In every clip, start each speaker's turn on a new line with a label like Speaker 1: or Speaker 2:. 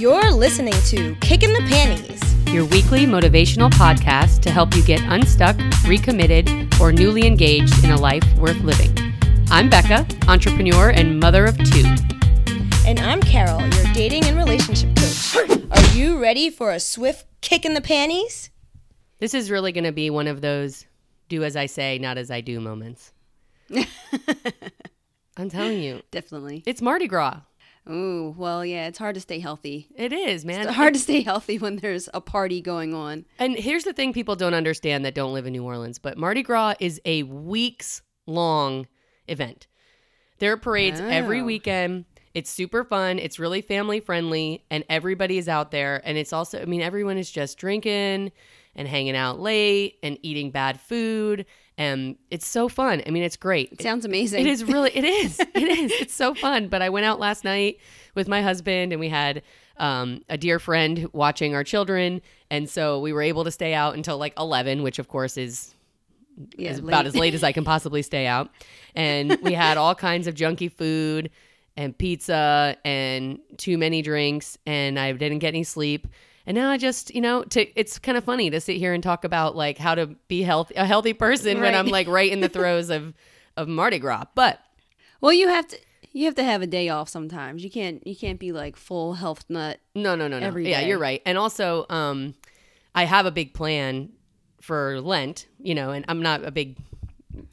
Speaker 1: You're listening to Kicking the Panties.
Speaker 2: your weekly motivational podcast to help you get unstuck, recommitted, or newly engaged in a life worth living. I'm Becca, entrepreneur and mother of two.
Speaker 1: And I'm Carol, your dating and relationship coach. Are you ready for a swift kick in the panties?
Speaker 2: This is really going to be one of those do as I say, not as I do moments. I'm telling you,
Speaker 3: Definitely.
Speaker 2: it's Mardi Gras.
Speaker 3: Ooh, well, yeah, it's hard to stay healthy.
Speaker 2: It is, man.
Speaker 3: It's hard to stay healthy when there's a party going on.
Speaker 2: And here's the thing people don't understand that don't live in New Orleans, but Mardi Gras is a weeks long event. There are parades every
Speaker 3: Oh.
Speaker 2: weekend. It's super fun. It's really family friendly, and everybody is out there. And it's also, I mean, everyone is just drinking and hanging out late and eating bad food. And it's so fun. I mean, it's great.
Speaker 3: It sounds amazing.
Speaker 2: It is really, it is, it is. It's so fun. But I went out last night with my husband, and we had um, a dear friend watching our children, and so we were able to stay out until like eleven, which of course is
Speaker 3: yeah,
Speaker 2: is about as late as I can possibly stay out. And we had all kinds of junky food and pizza and too many drinks, and I didn't get any sleep. And now I just, you know, to, it's kind of funny to sit here and talk about like how to be healthy, a healthy person when I'm like right in the throes of of Mardi Gras. But
Speaker 3: Well, you have to you have to have a day off sometimes. You can't you can't be like full health nut.
Speaker 2: No, no, no, no.
Speaker 3: every
Speaker 2: yeah,
Speaker 3: day.
Speaker 2: you're right. And also, um, I have a big plan for Lent, you know, and I'm not a big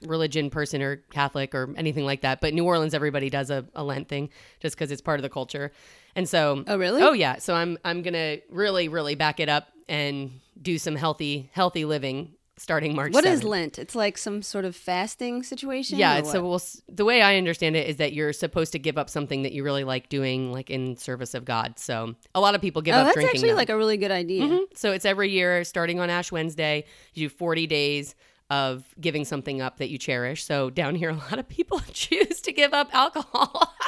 Speaker 2: religion person or Catholic or anything like that. But New Orleans, everybody does a, a Lent thing just because it's part of the culture. And so,
Speaker 3: Oh, really?
Speaker 2: Oh, yeah. So I'm I'm gonna really, really back it up and do some healthy, healthy living starting March.
Speaker 3: What is
Speaker 2: 7th.
Speaker 3: Lent? It's like some sort of fasting situation.
Speaker 2: Yeah, so we'll, the way I understand it is that you're supposed to give up something that you really like doing, like in service of God. So a lot of people give
Speaker 3: oh,
Speaker 2: up
Speaker 3: that's
Speaker 2: drinking.
Speaker 3: actually
Speaker 2: now.
Speaker 3: like a really good idea.
Speaker 2: Mhm. So it's every year, starting on Ash Wednesday. You do 40 days of giving something up that you cherish. So down here, a lot of people choose to give up alcohol.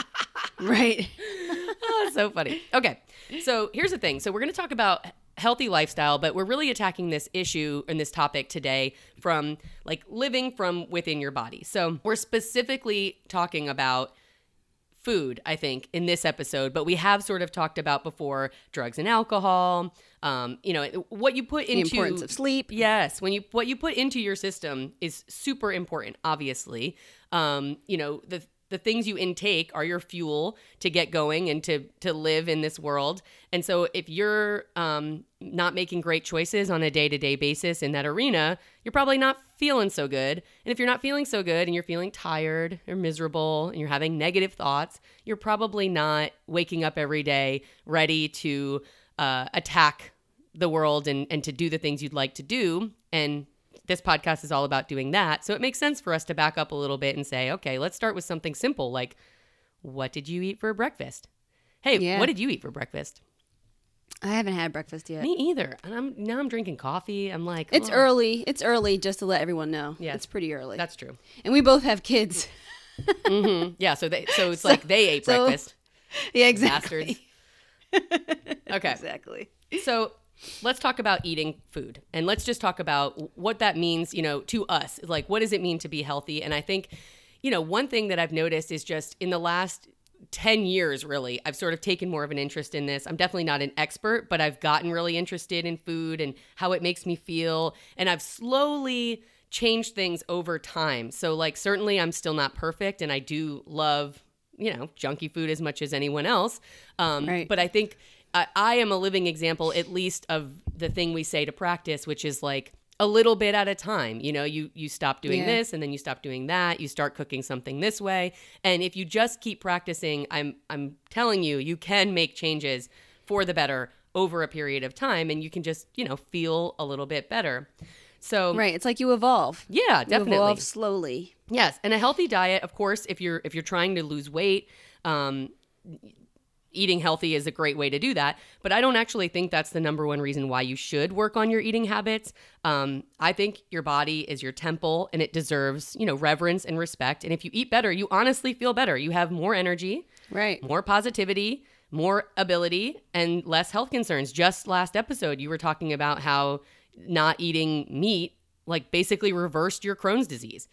Speaker 3: Right.
Speaker 2: oh, so funny. Okay. So here's the thing. So we're going to talk about healthy lifestyle, but we're really attacking this issue and this topic today from like living from within your body. So we're specifically talking about food, I think, in this episode, but we have sort of talked about before drugs and alcohol. Um, you know, what you put
Speaker 3: The
Speaker 2: into
Speaker 3: importance of sleep.
Speaker 2: Yes, when you what you put into your system is super important. Obviously, um, you know the the things you intake are your fuel to get going and to to live in this world. And so, if you're um, not making great choices on a day to day basis in that arena, you're probably not feeling so good. And if you're not feeling so good and you're feeling tired or miserable and you're having negative thoughts, you're probably not waking up every day ready to uh, attack the world and, and to do the things you'd like to do. And this podcast is all about doing that. So it makes sense for us to back up a little bit and say, okay, let's start with something simple like, what did you eat for breakfast? Hey,
Speaker 3: Yeah.
Speaker 2: what did you eat for breakfast?
Speaker 3: I haven't had breakfast yet.
Speaker 2: Me either. And I'm now I'm drinking coffee. I'm like,
Speaker 3: It's
Speaker 2: oh,
Speaker 3: early. It's early just to let everyone know.
Speaker 2: Yeah.
Speaker 3: It's pretty early.
Speaker 2: That's true.
Speaker 3: and we both have kids.
Speaker 2: hmm Yeah. So they so it's like they ate
Speaker 3: so-
Speaker 2: breakfast.
Speaker 3: yeah, exactly.
Speaker 2: Bastards. Okay.
Speaker 3: Exactly.
Speaker 2: So let's talk about eating food and let's just talk about what that means, you know, to us. Like, what does it mean to be healthy? And I think, you know, one thing that I've noticed is just in the last 10 years, really, I've sort of taken more of an interest in this. I'm definitely not an expert, but I've gotten really interested in food and how it makes me feel. And I've slowly changed things over time. So, like, certainly I'm still not perfect and I do love you know, junky food as much as anyone else. Um,
Speaker 3: Right.
Speaker 2: But I think I, I am a living example, at least, of the thing we say to practice, which is like a little bit at a time. You know, you you stop doing
Speaker 3: Yeah.
Speaker 2: this and then you stop doing that. You start cooking something this way, and if you just keep practicing, I'm I'm telling you, you can make changes for the better over a period of time, and you can just you know feel a little bit better. So
Speaker 3: Right. It's like you evolve.
Speaker 2: yeah,
Speaker 3: You
Speaker 2: definitely.
Speaker 3: evolve slowly.
Speaker 2: Yes, and a healthy diet, of course, if you're if you're trying to lose weight, um, eating healthy is a great way to do that. But I don't actually think that's the number one reason why you should work on your eating habits. Um, I think your body is your temple, and it deserves you know reverence and respect. And if you eat better, you honestly feel better. You have more energy,
Speaker 3: Right.
Speaker 2: more positivity, more ability, and less health concerns. Just last episode, you were talking about how not eating meat like basically reversed your Crohn's disease.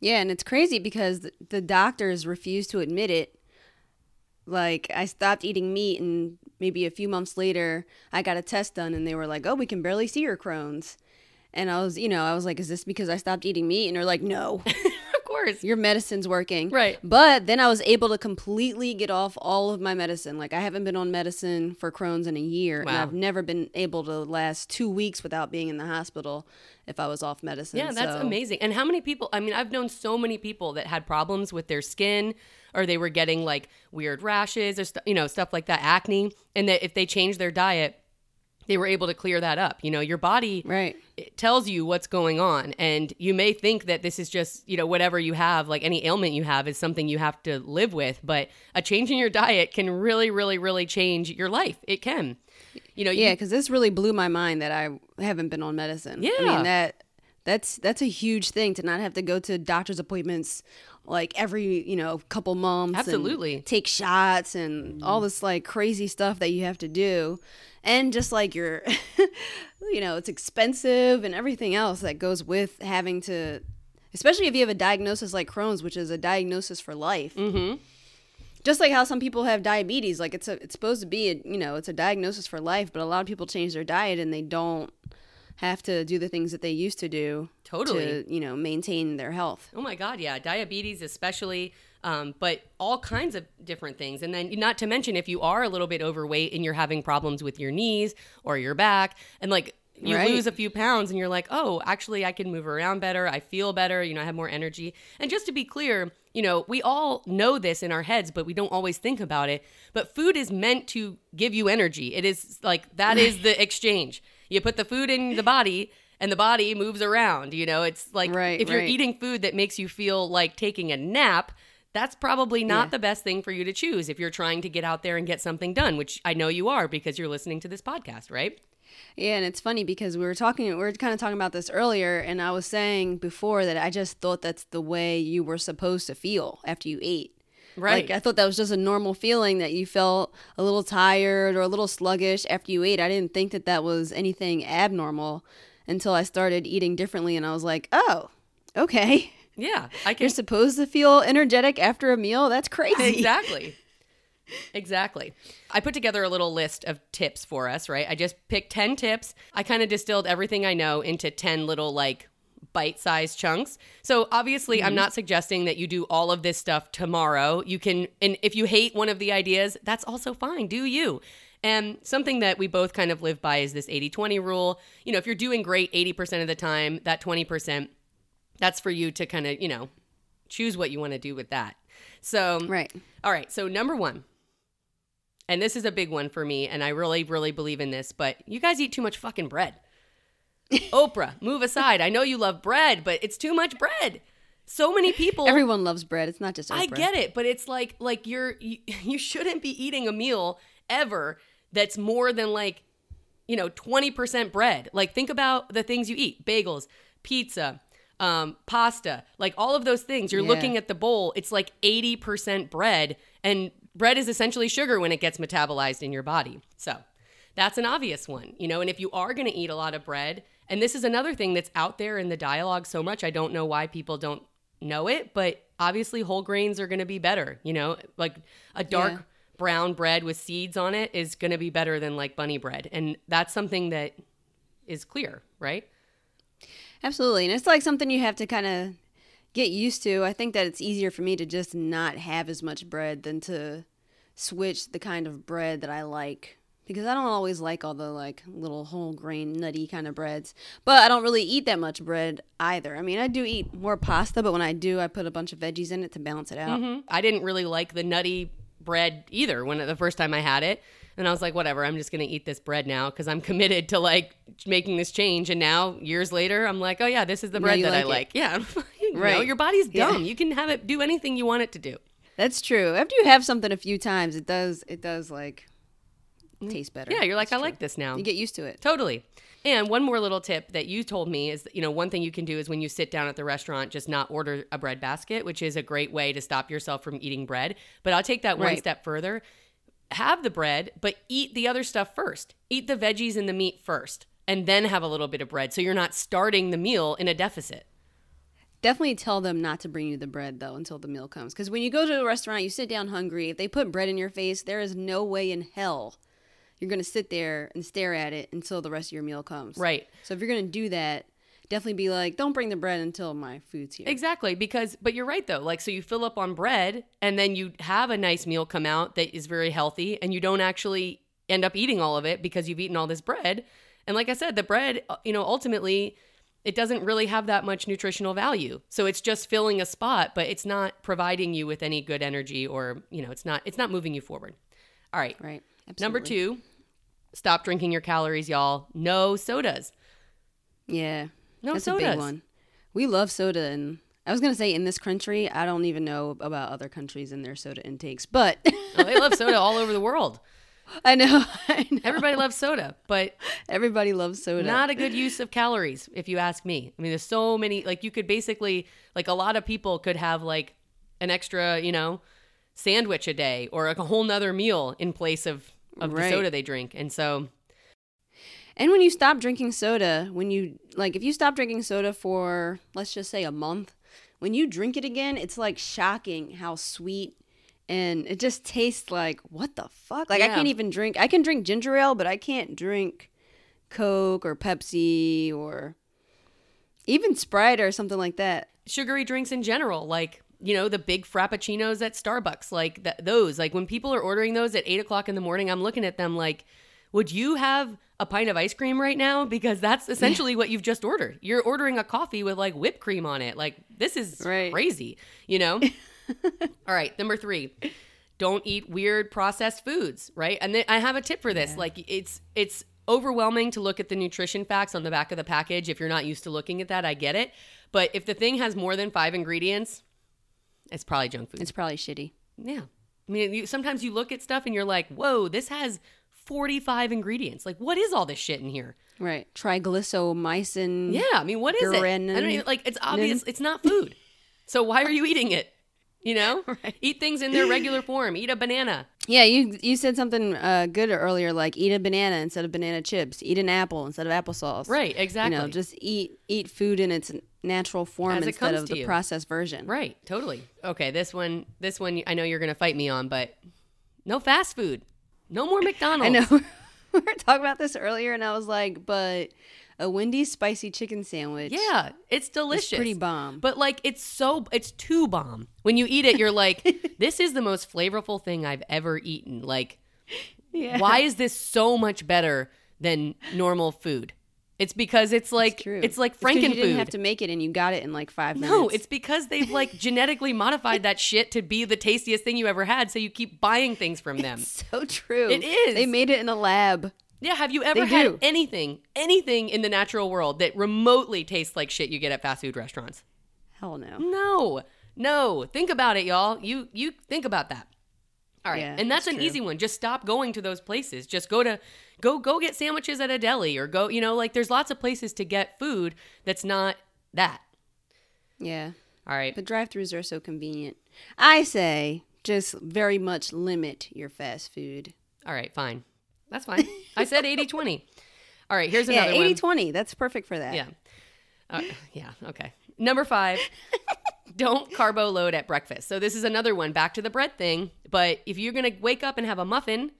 Speaker 3: Yeah, and it's crazy because the, doctors refuse to admit it. like I stopped eating meat and maybe a few months later I got a test done and they were like, "Oh, we can barely see your Crohn's." And I was, you know, I was like, "Is this because I stopped eating meat?" And they're like, "No,
Speaker 2: course.
Speaker 3: your medicine's working."
Speaker 2: Right.
Speaker 3: But then I was able to completely get off all of my medicine. Like I haven't been on medicine for Crohn's in a year, and
Speaker 2: Wow.
Speaker 3: I've never been able to last two weeks without being in the hospital if I was off medicine.
Speaker 2: Yeah, that's
Speaker 3: So-
Speaker 2: amazing. And how many people? I mean, I've known so many people that had problems with their skin, or they were getting like weird rashes, or stu- you know stuff like that, acne, and that if they changed their diet, they were able to clear that up. You know, your body
Speaker 3: Right.
Speaker 2: it tells you what's going on, and you may think that this is just you know whatever you have, like any ailment you have, is something you have to live with. But a change in your diet can really, really, really change your life. It can. You know,
Speaker 3: Yeah, because this really blew my mind that I haven't been on medicine.
Speaker 2: Yeah.
Speaker 3: I mean that that's that's a huge thing to not have to go to doctor's appointments like every you know couple months. and
Speaker 2: Absolutely.
Speaker 3: take shots and all this like crazy stuff that you have to do, and just like your, you know, it's expensive and everything else that goes with having to, especially if you have a diagnosis like Crohn's, which is a diagnosis for life
Speaker 2: Mhm.
Speaker 3: just like how some people have diabetes like it's a it's supposed to be a, you know it's a diagnosis for life but a lot of people change their diet and they don't have to do the things that they used to do
Speaker 2: Totally.
Speaker 3: to you know maintain their health
Speaker 2: Oh my God, yeah, diabetes especially, um, but all kinds of different things. And then, not to mention, if you are a little bit overweight and you're having problems with your knees or your back, and like you
Speaker 3: Right.
Speaker 2: lose a few pounds and you're like, oh, actually, I can move around better. I feel better. You know, I have more energy. And just to be clear, you know, we all know this in our heads, but we don't always think about it. But food is meant to give you energy. It is like that is the exchange. You put the food in the body and the body moves around. You know, it's like
Speaker 3: Right,
Speaker 2: if you're
Speaker 3: right.
Speaker 2: eating food that makes you feel like taking a nap, that's probably not
Speaker 3: Yeah.
Speaker 2: the best thing for you to choose if you're trying to get out there and get something done, which I know you are because you're listening to this podcast, right?
Speaker 3: yeah and it's funny because we were talking we were kind of talking about this earlier and i was saying before that i just thought that's the way you were supposed to feel after you ate
Speaker 2: Right.
Speaker 3: Like I thought that was just a normal feeling that you felt a little tired or a little sluggish after you ate. I didn't think that that was anything abnormal until I started eating differently and I was like, "Oh, okay.
Speaker 2: yeah, I can
Speaker 3: You're supposed to feel energetic after a meal? That's crazy."
Speaker 2: exactly. Exactly. I put together a little list of tips for us, right? I just picked 10 tips. I kind of distilled everything I know into 10 little like bite sized chunks. So obviously, I'm mm-hmm. not suggesting that you do all of this stuff tomorrow. You can, and if you hate one of the ideas, that's also fine. Do you? And something that we both kind of live by is this 80 20 rule. You know, if you're doing great 80% of the time, that 20%, that's for you to kind of, you know, choose what you want to do with that. So,
Speaker 3: Right.
Speaker 2: all right. So, number one, and this is a big one for me, and I really, really believe in this, but you guys eat too much fucking bread. Oprah, move aside. I know you love bread, but it's too much bread. So many people.
Speaker 3: Everyone loves bread. It's not just
Speaker 2: I get it, but it's like like you're you, you shouldn't be eating a meal ever that's more than like you know 20% bread. Like think about the things you eat. Bagels, pizza, um, pasta, like all of those things. You're
Speaker 3: Yeah.
Speaker 2: looking at the bowl, it's like 80% bread and bread is essentially sugar when it gets metabolized in your body. So, that's an obvious one, you know, and if you are going to eat a lot of bread, and this is another thing that's out there in the dialogue so much, I don't know why people don't know it, but obviously whole grains are going to be better, you know, like a dark
Speaker 3: Yeah.
Speaker 2: brown bread with seeds on it is going to be better than like bunny bread. And that's something that is clear, right?
Speaker 3: Absolutely. And it's like something you have to kind of get used to. I think that it's easier for me to just not have as much bread than to switch the kind of bread that I like. Because I don't always like all the like little whole grain nutty kind of breads. But I don't really eat that much bread either. I mean, I do eat more pasta, but when I do, I put a bunch of veggies in it to balance it out.
Speaker 2: Mhm. I didn't really like the nutty bread either when the first time I had it. And I was like, whatever, I'm just going to eat this bread now because I'm committed to like making this change. And now, years later, I'm like, oh, yeah, this is the bread that I
Speaker 3: like it.
Speaker 2: like. Yeah. you know,
Speaker 3: Right.
Speaker 2: your body's
Speaker 3: Yeah.
Speaker 2: dumb. You can have it do anything you want it to do.
Speaker 3: That's true. After you have something a few times, it does it does like Mm. taste better.
Speaker 2: Yeah, you're like,
Speaker 3: It's
Speaker 2: I
Speaker 3: true.
Speaker 2: like this now.
Speaker 3: You get used to it.
Speaker 2: Totally. And one more little tip that you told me is, you know, one thing you can do is when you sit down at the restaurant, just not order a bread basket, which is a great way to stop yourself from eating bread. But I'll take that one
Speaker 3: Right.
Speaker 2: step further. Have the bread, but eat the other stuff first. Eat the veggies and the meat first, and then have a little bit of bread. So you're not starting the meal in a deficit.
Speaker 3: Definitely tell them not to bring you the bread though until the meal comes. Because when you go to a restaurant, you sit down hungry. If they put bread in your face, there is no way in hell you're going to sit there and stare at it until the rest of your meal comes.
Speaker 2: Right.
Speaker 3: So if you're going to do that, definitely be like, don't bring the bread until my food's here.
Speaker 2: Exactly, because but you're right though. Like so you fill up on bread and then you have a nice meal come out that is very healthy and you don't actually end up eating all of it because you've eaten all this bread. And like I said, the bread, uh, you know, ultimately it doesn't really have that much nutritional value. So it's just filling a spot, but it's not providing you with any good energy or, you know, it's not it's not moving you forward. All right.
Speaker 3: Right. Absolutely.
Speaker 2: Number 2, stop drinking your calories, y'all. No sodas.
Speaker 3: Yeah.
Speaker 2: No
Speaker 3: That's a
Speaker 2: sodas.
Speaker 3: big one. We love soda and I was gonna say in this country, I don't even know about other countries and their soda intakes, but
Speaker 2: Oh, they love soda all over the world.
Speaker 3: I know, I know.
Speaker 2: Everybody loves soda, but
Speaker 3: Everybody loves soda.
Speaker 2: not a good use of calories if you ask me i mean there's so many like you could basically like a lot of people could have like an extra you know sandwich a day or like a whole nother meal in place of of
Speaker 3: Right.
Speaker 2: the soda they drink and so
Speaker 3: And when you stop drinking soda, when you like if you stop drinking soda for let's just say a month, when you drink it again, it's like shocking how sweet and it just tastes like what the fuck? Like I can't even drink I can drink ginger ale, but I can't drink Coke or Pepsi or even Sprite or something like that.
Speaker 2: sugary drinks in general like you know the big frappuccinos at starbucks like th- those like when people are ordering those at 8 o'clock in the morning i'm looking at them like would you have a pint of ice cream right now? Because that's essentially what you've just ordered. You're ordering a coffee with like whipped cream on it. Like this is
Speaker 3: Right.
Speaker 2: crazy you know? All right number three don't eat weird processed foods right? And then i have a tip for this like it's it's overwhelming to look at the nutrition facts on the back of the package. If you're not used to looking at that i get it. But if the thing has more than five ingredients it's probably junk food.
Speaker 3: It's probably shitty.
Speaker 2: yeah. I mean you, sometimes you look at stuff and you're like whoa this has 45 ingredients. Like what is all this shit in here?
Speaker 3: Right. Triglycomycin.
Speaker 2: yeah i mean what is it? I don't even, like it's obvious it's not food. So why are you eating it? You know? Eat things in their regular form. Eat a banana
Speaker 3: Yeah, you you said something uh, good earlier, like eat a banana instead of banana chips, eat an apple instead of applesauce.
Speaker 2: right exactly
Speaker 3: You know, just eat eat food in its natural form
Speaker 2: As
Speaker 3: instead of the
Speaker 2: you.
Speaker 3: processed version.
Speaker 2: Right, totally. Okay, this one, this one, I know you're gonna fight me on, but no fast food, no more McDonald's.
Speaker 3: I know. we were talking about this earlier, and I was like, but a Wendy's spicy chicken sandwich.
Speaker 2: Yeah, it's delicious.
Speaker 3: It's pretty bomb.
Speaker 2: But like, it's so, it's too bomb. When you eat it, you're like, this is the most flavorful thing I've ever eaten. Like,
Speaker 3: Yeah.
Speaker 2: why is this so much better than normal food? It's because it's like,
Speaker 3: True.
Speaker 2: it's like
Speaker 3: 'cause You didn't have to make it, and you got it in like five minutes.
Speaker 2: No, it's because they've like genetically modified that shit to be the tastiest thing you ever had. So you keep buying things from them.
Speaker 3: so true.
Speaker 2: It is.
Speaker 3: They made it in a lab.
Speaker 2: Yeah, have you ever
Speaker 3: They
Speaker 2: had
Speaker 3: do.
Speaker 2: anything, anything in the natural world that remotely tastes like shit you get at fast food restaurants?
Speaker 3: Hell no.
Speaker 2: No. No. Think about it, y'all. You you think about that. All right.
Speaker 3: Yeah,
Speaker 2: and that's
Speaker 3: it's
Speaker 2: an
Speaker 3: true.
Speaker 2: easy one. Just stop going to those places. Just go to go go get sandwiches at a deli or go, you know, like there's lots of places to get food that's not that.
Speaker 3: Yeah.
Speaker 2: All right.
Speaker 3: But drive-throughs are so convenient. I say just very much limit your fast food.
Speaker 2: All right, fine. That's fine. I said 80-20. All right, here's
Speaker 3: Yeah,
Speaker 2: another one.
Speaker 3: 80-20. That's perfect for that.
Speaker 2: Yeah. Uh, yeah. Okay. Number five, don't carbo load at breakfast. So this is another one back to the bread thing. But if you're gonna wake up and have a muffin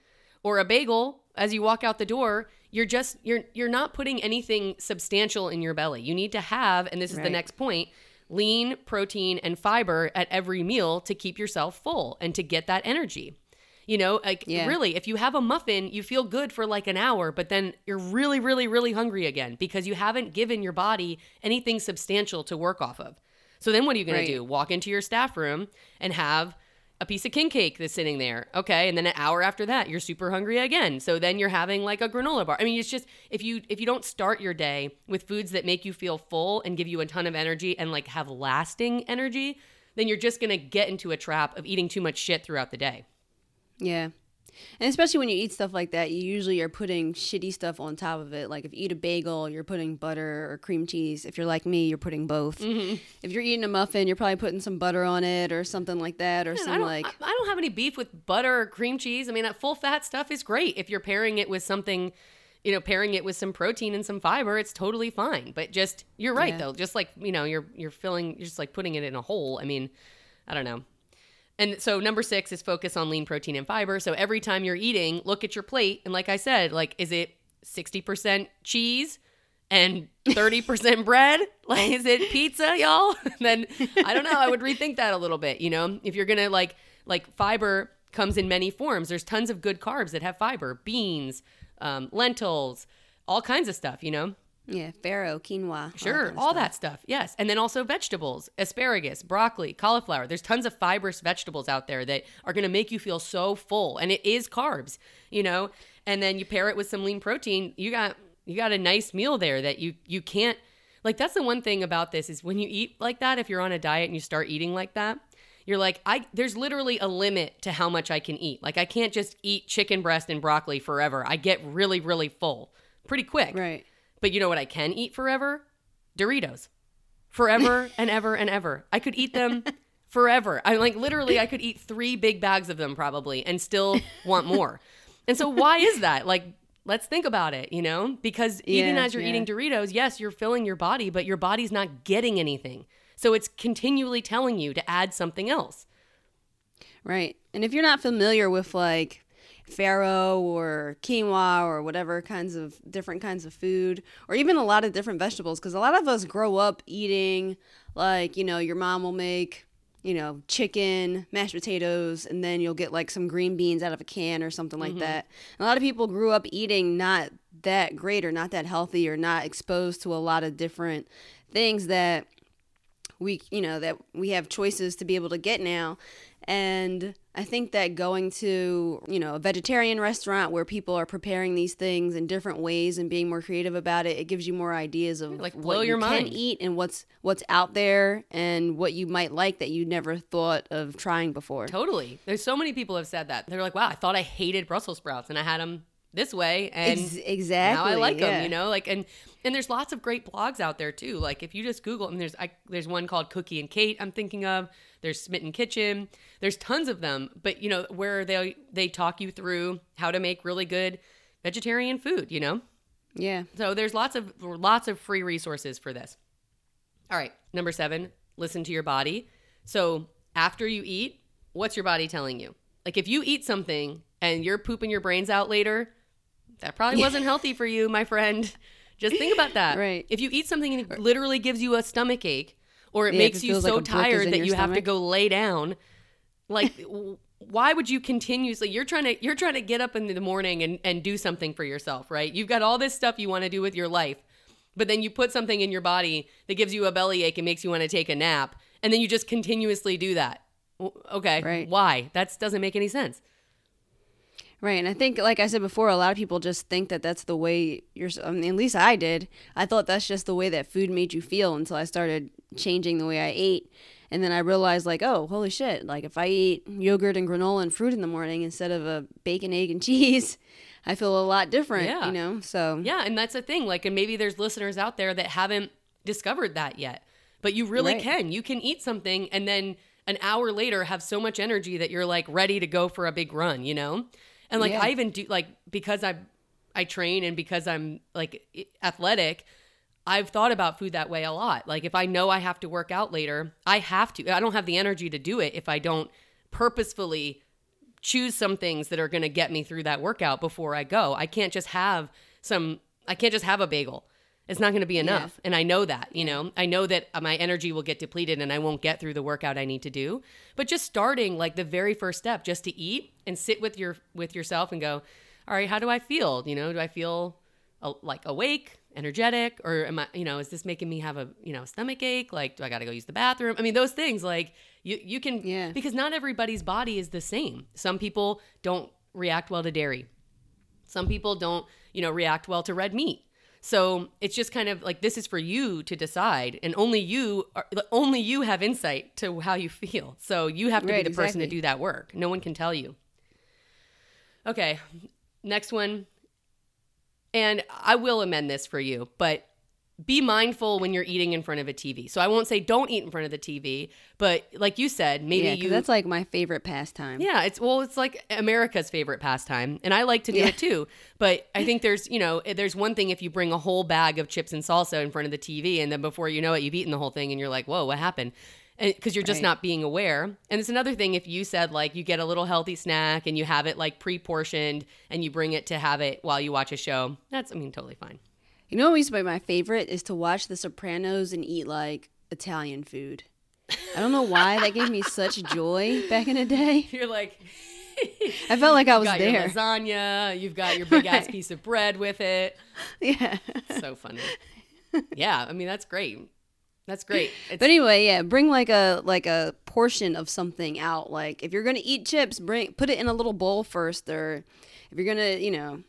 Speaker 2: or a bagel as you walk out the door, you're just you're you're not putting anything substantial in your belly. You need to have, and this is the next point, lean protein and fiber at every meal to keep yourself full and to get that energy. You know, like
Speaker 3: Yeah.
Speaker 2: really, if you have a muffin, you feel good for like an hour, but then you're really, really, really hungry again because you haven't given your body anything substantial to work off of. So then what are you going
Speaker 3: Right.
Speaker 2: to do? Walk into your staff room and have a piece of king cake that's sitting there. Okay. And then an hour after that, you're super hungry again. So then you're having like a granola bar. I mean, it's just if you if you don't start your day with foods that make you feel full and give you a ton of energy and like have lasting energy, then you're just going to get into a trap of eating too much shit throughout the day.
Speaker 3: Yeah. And especially when you eat stuff like that, you usually are putting shitty stuff on top of it. Like if you eat a bagel, you're putting butter or cream cheese. If you're like me, you're putting both.
Speaker 2: Mm-hmm.
Speaker 3: If you're eating a muffin, you're probably putting some butter on it or something like that, or
Speaker 2: Man,
Speaker 3: some
Speaker 2: don't,
Speaker 3: like
Speaker 2: I, I don't have any beef with butter or cream cheese. I mean, that full fat stuff is great if you're pairing it with something, you know, pairing it with some protein and some fiber, it's totally fine. But just you're right
Speaker 3: Yeah.
Speaker 2: though. Just like, you know, you're you're filling you're just like putting it in a hole. I mean, I don't know. And so number 6 is focus on lean protein and fiber. So every time you're eating, look at your plate and like I said, like is it 60% cheese and 30% bread? Like is it pizza, y'all? then I don't know, I would rethink that a little bit, you know? If you're going to like like fiber comes in many forms. There's tons of good carbs that have fiber, beans, um, lentils, all kinds of stuff, you know?
Speaker 3: Yeah, farro, quinoa.
Speaker 2: Sure,
Speaker 3: kind of
Speaker 2: all
Speaker 3: stuff.
Speaker 2: that stuff. Yes. And then also vegetables, asparagus, broccoli, cauliflower. There's tons of fibrous vegetables out there that are going to make you feel so full and it is carbs, you know? And then you pair it with some lean protein, you got you got a nice meal there that you you can't like that's the one thing about this is when you eat like that if you're on a diet and you start eating like that, you're like I there's literally a limit to how much I can eat. Like I can't just eat chicken breast and broccoli forever. I get really really full pretty quick.
Speaker 3: Right.
Speaker 2: But you know what I can eat forever? Doritos. Forever and ever and ever. I could eat them forever. I like literally I could eat 3 big bags of them probably and still want more. And so why is that? Like let's think about it, you know? Because even
Speaker 3: Yeah,
Speaker 2: as you're
Speaker 3: yeah.
Speaker 2: eating Doritos, yes, you're filling your body, but your body's not getting anything. So it's continually telling you to add something else.
Speaker 3: Right. And if you're not familiar with like farro or quinoa or whatever kinds of different kinds of food or even a lot of different vegetables because a lot of us grow up eating like, you know, your mom will make, you know, chicken, mashed potatoes, and then you'll get like some green beans out of a can or something like mm-hmm. that. And a lot of people grew up eating not that great or not that healthy or not exposed to a lot of different things that we you know that we have choices to be able to get now and i think that going to you know a vegetarian restaurant where people are preparing these things in different ways and being more creative about it it gives you more ideas of
Speaker 2: like, blow
Speaker 3: what
Speaker 2: your
Speaker 3: you
Speaker 2: mind.
Speaker 3: can eat and what's what's out there and what you might like that you never thought of trying before
Speaker 2: Totally. There's so many people have said that. They're like, "Wow, I thought I hated Brussels sprouts and I had them this way and
Speaker 3: Ex- exactly
Speaker 2: now I like
Speaker 3: yeah.
Speaker 2: them, you know? Like and and there's lots of great blogs out there too. Like if you just Google and there's I, there's one called Cookie and Kate I'm thinking of. There's Smitten Kitchen. There's tons of them, but you know where they they talk you through how to make really good vegetarian food, you know?
Speaker 3: yeah
Speaker 2: So there's lots of lots of free resources for this. All right, number 7, listen to your body. So after you eat, what's your body telling you? Like if you eat something and you're pooping your brains out later, that probably wasn't healthy for you, my friend. Just think about that.
Speaker 3: Right.
Speaker 2: If you eat something and it literally gives you a stomach ache or it
Speaker 3: Yeah,
Speaker 2: makes
Speaker 3: it
Speaker 2: you
Speaker 3: like
Speaker 2: so
Speaker 3: is
Speaker 2: tired that you have to go lay down, like why would you continuously you're trying to you're trying to get up in the morning and, and do something for yourself right you've got all this stuff you want to do with your life but then you put something in your body that gives you a bellyache and makes you want to take a nap and then you just continuously do that okay
Speaker 3: Right.
Speaker 2: why that doesn't make any sense
Speaker 3: Right, and I think, like I said before, a lot of people just think that that's the way you're. I mean, at least I did. I thought that's just the way that food made you feel until I started changing the way I ate, and then I realized, like, oh, holy shit! Like, if I eat yogurt and granola and fruit in the morning instead of a bacon, egg, and cheese, I feel a lot different.
Speaker 2: Yeah.
Speaker 3: You know, so
Speaker 2: Yeah, and that's the thing. Like, and maybe there's listeners out there that haven't discovered that yet. But you really
Speaker 3: Right.
Speaker 2: can. You can eat something and then an hour later have so much energy that you're like ready to go for a big run, you know? And like
Speaker 3: Yeah.
Speaker 2: I even do like because I I train and because I'm like athletic, I've thought about food that way a lot. Like if I know I have to work out later, I have to. I don't have the energy to do it if I don't purposefully choose some things that are going to get me through that workout before I go. I can't just have some I can't just have a bagel. It's not going to be enough. And I know that, you know. I know that my energy will get depleted and I won't get through the workout I need to do. But just starting like the very first step just to eat and sit with your with yourself and go, "All right, how do I feel? You know, do I feel uh, like awake, energetic or am I, you know, is this making me have a, you know, stomach ache? Like do I got to go use the bathroom? I mean, those things like you you can
Speaker 3: Yeah.
Speaker 2: because not everybody's body is the same. Some people don't react well to dairy. Some people don't, you know, react well to red meat. So it's just kind of like this is for you to decide, and only you are only you have insight to how you feel. So you have to
Speaker 3: Right,
Speaker 2: be the person to do that work. No one can tell you. Okay, next one. And I will amend this for you, but be mindful when you're eating in front of a TV. So I won't say don't eat in front of the TV, but like you said, maybe
Speaker 3: Yeah,
Speaker 2: you
Speaker 3: that's like my favorite pastime.
Speaker 2: yeah, it's well, it's like America's favorite pastime, and I like to do
Speaker 3: Yeah.
Speaker 2: it too. But I think there's, you know, eh, there's one thing if you bring a whole bag of chips and salsa in front of the TV, and then before you know it, you've eaten the whole thing, and you're like, "Whoa, what happened?" Because you're just
Speaker 3: Right.
Speaker 2: not being aware. And it's another thing if you said like you get a little healthy snack and you have it like pre-portioned and you bring it to have it while you watch a show. That's, I mean, totally fine.
Speaker 3: You know what used to be my favorite is to watch The Sopranos and eat like Italian food. I don't know why that gave me such joy back in the day.
Speaker 2: You're like,
Speaker 3: I felt like I was
Speaker 2: got your
Speaker 3: there.
Speaker 2: lasagna, you've got your big ass piece of bread with it.
Speaker 3: Yeah.
Speaker 2: so funny. yeah, I mean that's great. That's great. It's,
Speaker 3: But anyway, yeah, bring like a like a portion of something out. Like if you're gonna eat chips, bring put it in a little bowl first, or if you're gonna, you know,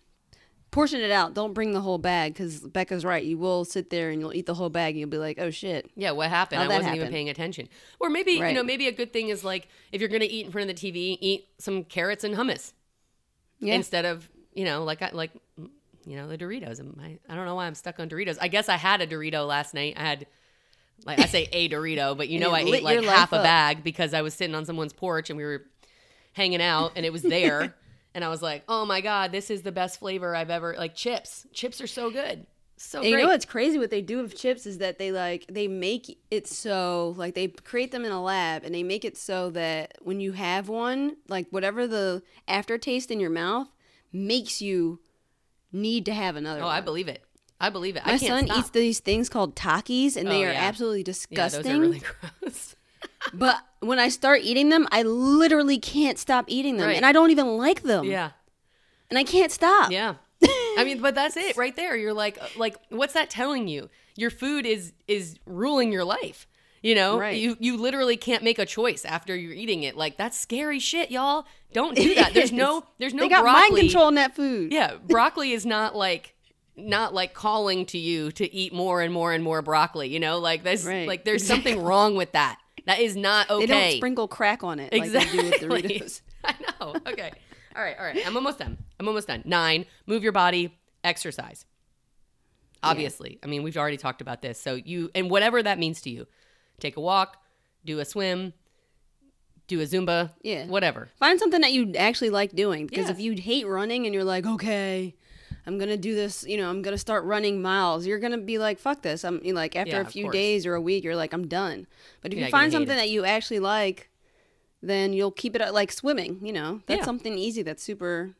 Speaker 3: portion it out. Don't bring the whole bag because Becca's right. You will sit there and you'll eat the whole bag. and You'll be like, oh shit.
Speaker 2: yeah, what happened?
Speaker 3: How'd
Speaker 2: I wasn't even paying attention. Or maybe you know, maybe a good thing is like if you're gonna eat in front of the TV, eat some carrots and hummus
Speaker 3: Yeah.
Speaker 2: instead of you know like I like you know the Doritos. I, I don't know why I'm stuck on Doritos. I guess I had a Dorito last night. I had. Like I say a Dorito, but you know I ate like half a
Speaker 3: up.
Speaker 2: bag because I was sitting on someone's porch and we were hanging out and it was there and I was like, "Oh my god, this is the best flavor I've ever like chips. Chips are so good." So great.
Speaker 3: you know what's crazy? What they do with chips is that they like they make it so like they create them in a lab and they make it so that when you have one, like whatever the aftertaste in your mouth makes you need to have another.
Speaker 2: oh,
Speaker 3: one.
Speaker 2: I believe it. I believe it. I
Speaker 3: My son
Speaker 2: stop.
Speaker 3: eats these things called Takis, and they
Speaker 2: Oh,
Speaker 3: are
Speaker 2: yeah.
Speaker 3: absolutely
Speaker 2: yeah,
Speaker 3: disgusting.
Speaker 2: those are really gross.
Speaker 3: but when I start eating them, I literally can't stop eating them,
Speaker 2: Right.
Speaker 3: and I don't even like them.
Speaker 2: yeah.
Speaker 3: and I can't stop.
Speaker 2: Yeah. I mean, but that's it right there. You're like uh, like what's that telling you? Your food is is ruling your life. You know,
Speaker 3: Right.
Speaker 2: you you literally can't make a choice after you're eating it. Like that's scary shit, y'all. Don't do that. There's no there's no
Speaker 3: they got
Speaker 2: broccoli.
Speaker 3: mind control in that food.
Speaker 2: Yeah, broccoli is not like not like calling to you to eat more and more and more broccoli. You know, like there's
Speaker 3: Right.
Speaker 2: like there's something wrong with that. That is not okay.
Speaker 3: They don't sprinkle crack on it
Speaker 2: Exactly.
Speaker 3: like they do with Doritos.
Speaker 2: I know. Okay. All right. All right. I'm almost done. I'm almost done. Nine. Move your body. Exercise. Obviously. I mean, we've already talked about this. So you and whatever that means to you, take a walk, do a swim, do a Zumba.
Speaker 3: Yeah.
Speaker 2: Whatever.
Speaker 3: Find something that you actually like doing because
Speaker 2: Yeah.
Speaker 3: if you hate running and you're like, okay, I'm gonna do this, you know, I'm gonna start running miles. You're gonna be like, fuck this. I'm you know, like after
Speaker 2: Yeah,
Speaker 3: a few days or a week, you're like, I'm done. But if you
Speaker 2: gonna
Speaker 3: find something that you actually like, then you'll keep it uh, like swimming. You know, that's
Speaker 2: Yeah.
Speaker 3: something easy that's super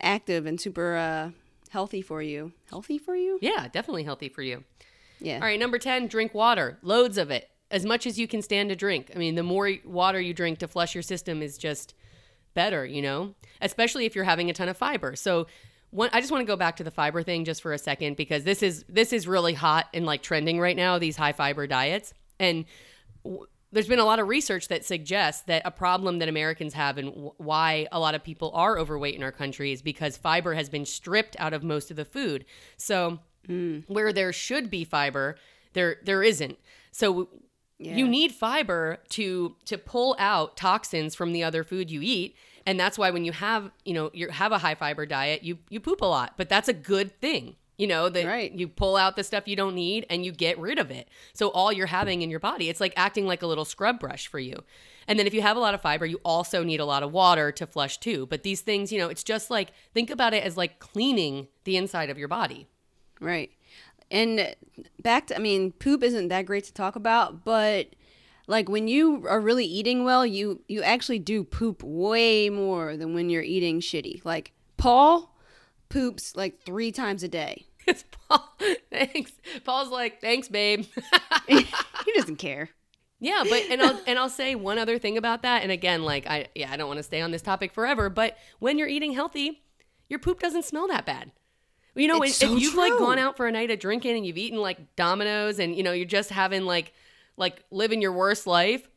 Speaker 3: active and super uh, healthy for you. Healthy for you?
Speaker 2: Yeah, definitely healthy for you.
Speaker 3: Yeah.
Speaker 2: All right, number 10, drink water. Loads of it. As much as you can stand to drink. I mean, the more water you drink to flush your system is just better, you know? Especially if you're having a ton of fiber. So, one I just want to go back to the fiber thing just for a second because this is this is really hot and like trending right now these high fiber diets. And w- there's been a lot of research that suggests that a problem that Americans have and w- why a lot of people are overweight in our country is because fiber has been stripped out of most of the food. So mm. where there should be fiber, there there isn't. So
Speaker 3: Yeah.
Speaker 2: you need fiber to to pull out toxins from the other food you eat. And that's why when you have, you know, you have a high fiber diet, you you poop a lot, but that's a good thing. You know, that
Speaker 3: Right.
Speaker 2: you pull out the stuff you don't need and you get rid of it. So all you're having in your body, it's like acting like a little scrub brush for you. And then if you have a lot of fiber, you also need a lot of water to flush too. But these things, you know, it's just like think about it as like cleaning the inside of your body.
Speaker 3: Right. And back to, I mean, poop isn't that great to talk about, but like when you are really eating well, you you actually do poop way more than when you're eating shitty. Like Paul poops like three times a day.
Speaker 2: It's Paul. Thanks. Paul's like, thanks, babe.
Speaker 3: he doesn't care.
Speaker 2: yeah, but and I'll and I'll say one other thing about that. And again, like I yeah, I don't want to stay on this topic forever, but when you're eating healthy, your poop doesn't smell that bad. You know,
Speaker 3: It's
Speaker 2: if
Speaker 3: so
Speaker 2: you've like gone out for a night of drinking and you've eaten like Domino's and you know you're just having like like living your worst life.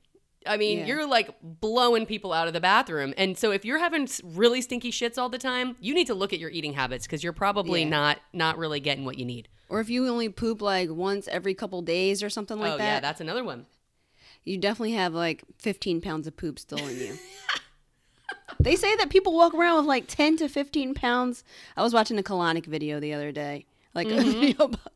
Speaker 2: I mean,
Speaker 3: Yeah.
Speaker 2: you're like blowing people out of the bathroom. And so if you're having really stinky shits all the time, you need to look at your eating habits because you're probably
Speaker 3: Yeah.
Speaker 2: not not really getting what you need.
Speaker 3: Or if you only poop like once every couple days or something like
Speaker 2: oh,
Speaker 3: that.
Speaker 2: oh that, yeah, that's another one.
Speaker 3: you definitely have like 15 pounds of poop still in you. they say that people walk around with like 10 to 15 pounds. I was watching a colonic video the other day, like mm-hmm. a video about.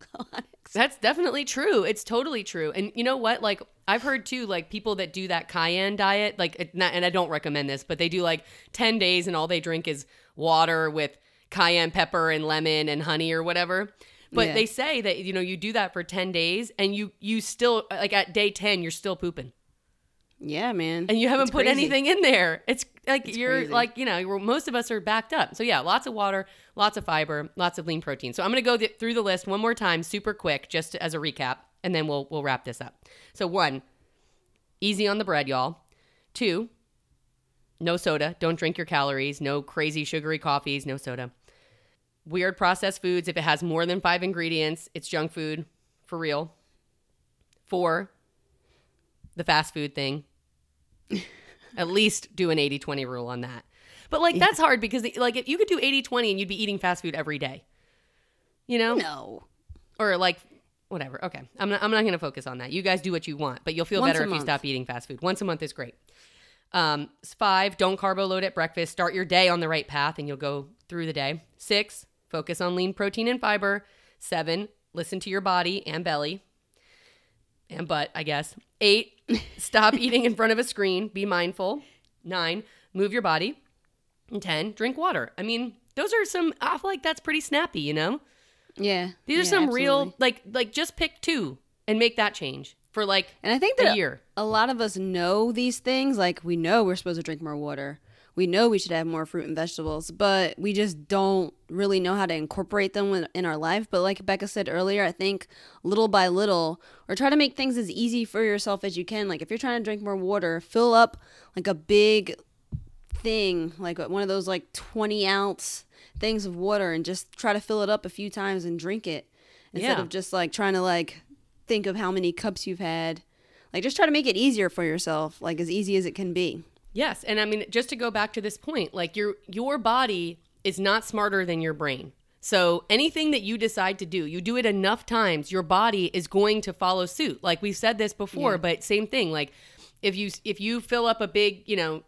Speaker 2: That's definitely true. It's totally true. And you know what? Like I've heard too, like people that do that cayenne diet, like not, and I don't recommend this, but they do like ten days and all they drink is water with cayenne pepper and lemon and honey or whatever. But
Speaker 3: Yeah.
Speaker 2: they say that you know you do that for ten days and you you still like at day ten you're still pooping
Speaker 3: Yeah, man.
Speaker 2: and you haven't
Speaker 3: It's
Speaker 2: put
Speaker 3: crazy.
Speaker 2: anything in there. It's like you're
Speaker 3: crazy.
Speaker 2: like you know most of us are backed up. So yeah, lots of water, lots of fiber, lots of lean protein. So I'm gonna go th- through the list one more time, super quick, just as a recap, and then we'll we'll wrap this up. So one, easy on the bread, y'all. Two, no soda. Don't drink your calories. No crazy sugary coffees. No soda. Weird processed foods. If it has more than five ingredients, it's junk food for real. Four, the fast food thing. At least do an 80 20 rule on that. But like that's hard because like if you could do 80 20 and you'd be eating fast food every day. You know?
Speaker 3: no.
Speaker 2: Or like whatever. Okay. I'm not I'm not going to focus on that. You guys do what you want, but you'll feel
Speaker 3: Once
Speaker 2: better if you stop eating fast food. Once a month is great. Um, five, don't carbo load at breakfast. Start your day on the right path and you'll go through the day. Six, focus on lean protein and fiber. Seven, listen to your body and belly and butt, I guess. Eight, stop eating in front of a screen. Be mindful. Nine, move your body. And 10, drink water. I mean, those are some, I feel like that's pretty snappy, you know?
Speaker 3: Yeah.
Speaker 2: These are
Speaker 3: yeah,
Speaker 2: some real, like, like just pick two and make that change for like
Speaker 3: And I think
Speaker 2: a
Speaker 3: that
Speaker 2: year.
Speaker 3: a lot of us know these things. Like we know we're supposed to drink more water. We know we should have more fruit and vegetables, but we just don't really know how to incorporate them in- our life. But like Becca said earlier, I think little by little, or try to make things as easy for yourself as you can. Like if you're trying to drink more water, fill up like a big thing, like one of those like 20 ounce things of water, and just try to fill it up a few times and drink it instead
Speaker 2: Yeah.
Speaker 3: of just like trying to like think of how many cups you've had. Like just try to make it easier for yourself, like as easy as it can be.
Speaker 2: Yes, and I mean just to go back to this point, like your your body is not smarter than your brain. So anything that you decide to do, you do it enough times, your body is going to follow suit. Like we've said this before,
Speaker 3: Yeah.
Speaker 2: but same thing. Like if you if you fill up a big, you know,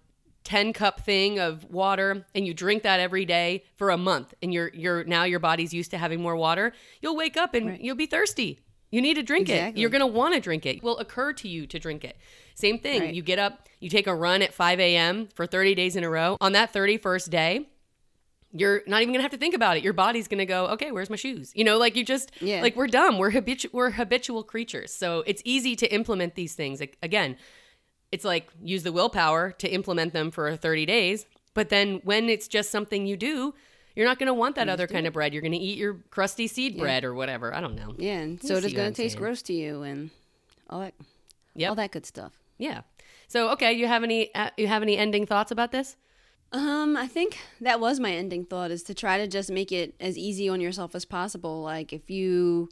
Speaker 2: 10 cup thing of water and you drink that every day for a month and you're you're now your body's used to having more water, you'll wake up and you'll be thirsty. You need to drink it. You're going to want to drink it. It will occur to you to drink it. Same thing.
Speaker 3: Right.
Speaker 2: You get up, you take a run at 5 a.m. for 30 days in a row. On that 31st day, you're not even gonna have to think about it. Your body's gonna go, okay, where's my shoes? You know, like you just,
Speaker 3: Yeah.
Speaker 2: like we're dumb. We're habitu- we're habitual creatures. So it's easy to implement these things. Like, again, it's like use the willpower to implement them for 30 days. But then when it's just something you do, you're not gonna want that other kind of bread. You're gonna eat your crusty seed bread or whatever. I don't know.
Speaker 3: Yeah, and
Speaker 2: You
Speaker 3: soda's gonna taste
Speaker 2: saying.
Speaker 3: gross to you and all that
Speaker 2: Yep.
Speaker 3: all that good stuff.
Speaker 2: Yeah. So okay, you have any uh, you have any ending thoughts about this?
Speaker 3: Um, I think that was my ending thought is to try to just make it as easy on yourself as possible. Like if you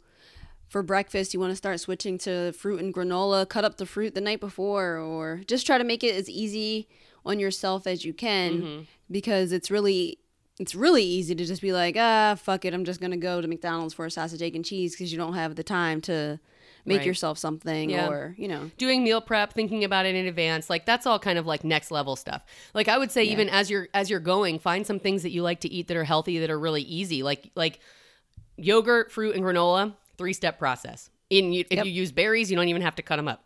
Speaker 3: for breakfast you want to start switching to fruit and granola, cut up the fruit the night before or just try to make it as easy on yourself as you can because it's really it's really easy to just be like, ah, fuck it, I'm just gonna go to McDonald's for a sausage, egg, and cheese because you don't have the time to make
Speaker 2: Right.
Speaker 3: yourself something
Speaker 2: Yeah.
Speaker 3: or you know.
Speaker 2: doing meal prep thinking about it in advance like that's all kind of like next level stuff like i would say even as you're as you're going find some things that you like to eat that are healthy that are really easy like like yogurt fruit and granola three step process in you, if
Speaker 3: Yep.
Speaker 2: you use berries you don't even have to cut them up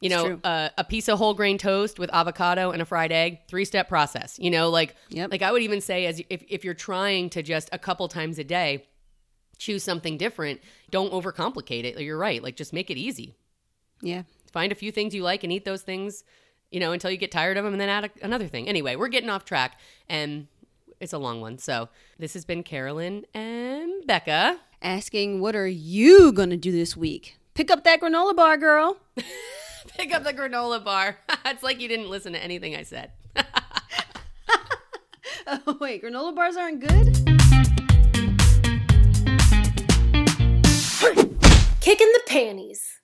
Speaker 2: you know uh, a piece of whole grain toast with avocado and a fried egg three step process you know like
Speaker 3: Yep.
Speaker 2: like i would even say as if, if you're trying to just a couple times a day choose something different don't overcomplicate it you're right like just make it easy
Speaker 3: Yeah.
Speaker 2: find a few things you like and eat those things you know until you get tired of them and then add a, another thing anyway we're getting off track and it's a long one so this has been carolyn and becca
Speaker 3: Asking what are you gonna do this week? Pick up that granola bar, girl.
Speaker 2: pick up the granola bar it's like you didn't listen to anything i said
Speaker 3: Oh wait, granola bars aren't good?
Speaker 1: Kicking the panties.